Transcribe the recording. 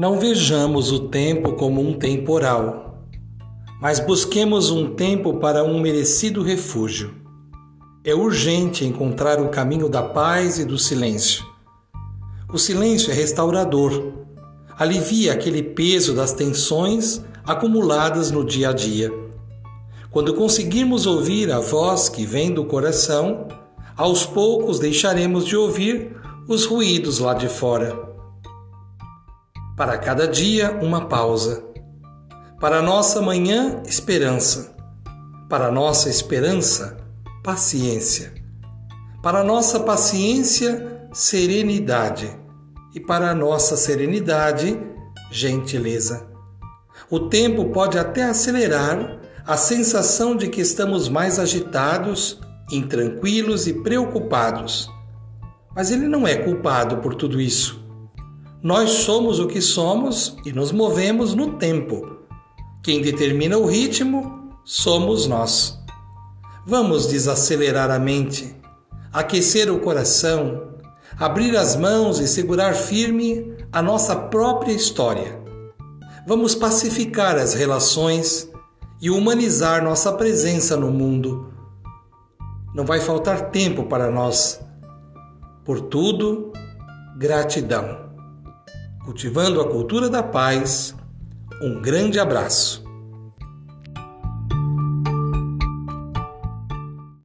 Não vejamos o tempo como um temporal, mas busquemos um tempo para um merecido refúgio. É urgente encontrar o caminho da paz e do silêncio. O silêncio é restaurador, alivia aquele peso das tensões acumuladas no dia a dia. Quando conseguirmos ouvir a voz que vem do coração, aos poucos deixaremos de ouvir os ruídos lá de fora. Para cada dia, uma pausa. Para nossa manhã, esperança. Para nossa esperança, paciência. Para nossa paciência, serenidade. E para nossa serenidade, gentileza. O tempo pode até acelerar a sensação de que estamos mais agitados, intranquilos e preocupados. Mas ele não é culpado por tudo isso. Nós somos o que somos e nos movemos no tempo. Quem determina o ritmo somos nós. Vamos desacelerar a mente, aquecer o coração, abrir as mãos e segurar firme a nossa própria história. Vamos pacificar as relações e humanizar nossa presença no mundo. Não vai faltar tempo para nós. Por tudo, gratidão cultivando a cultura da paz. Um grande abraço.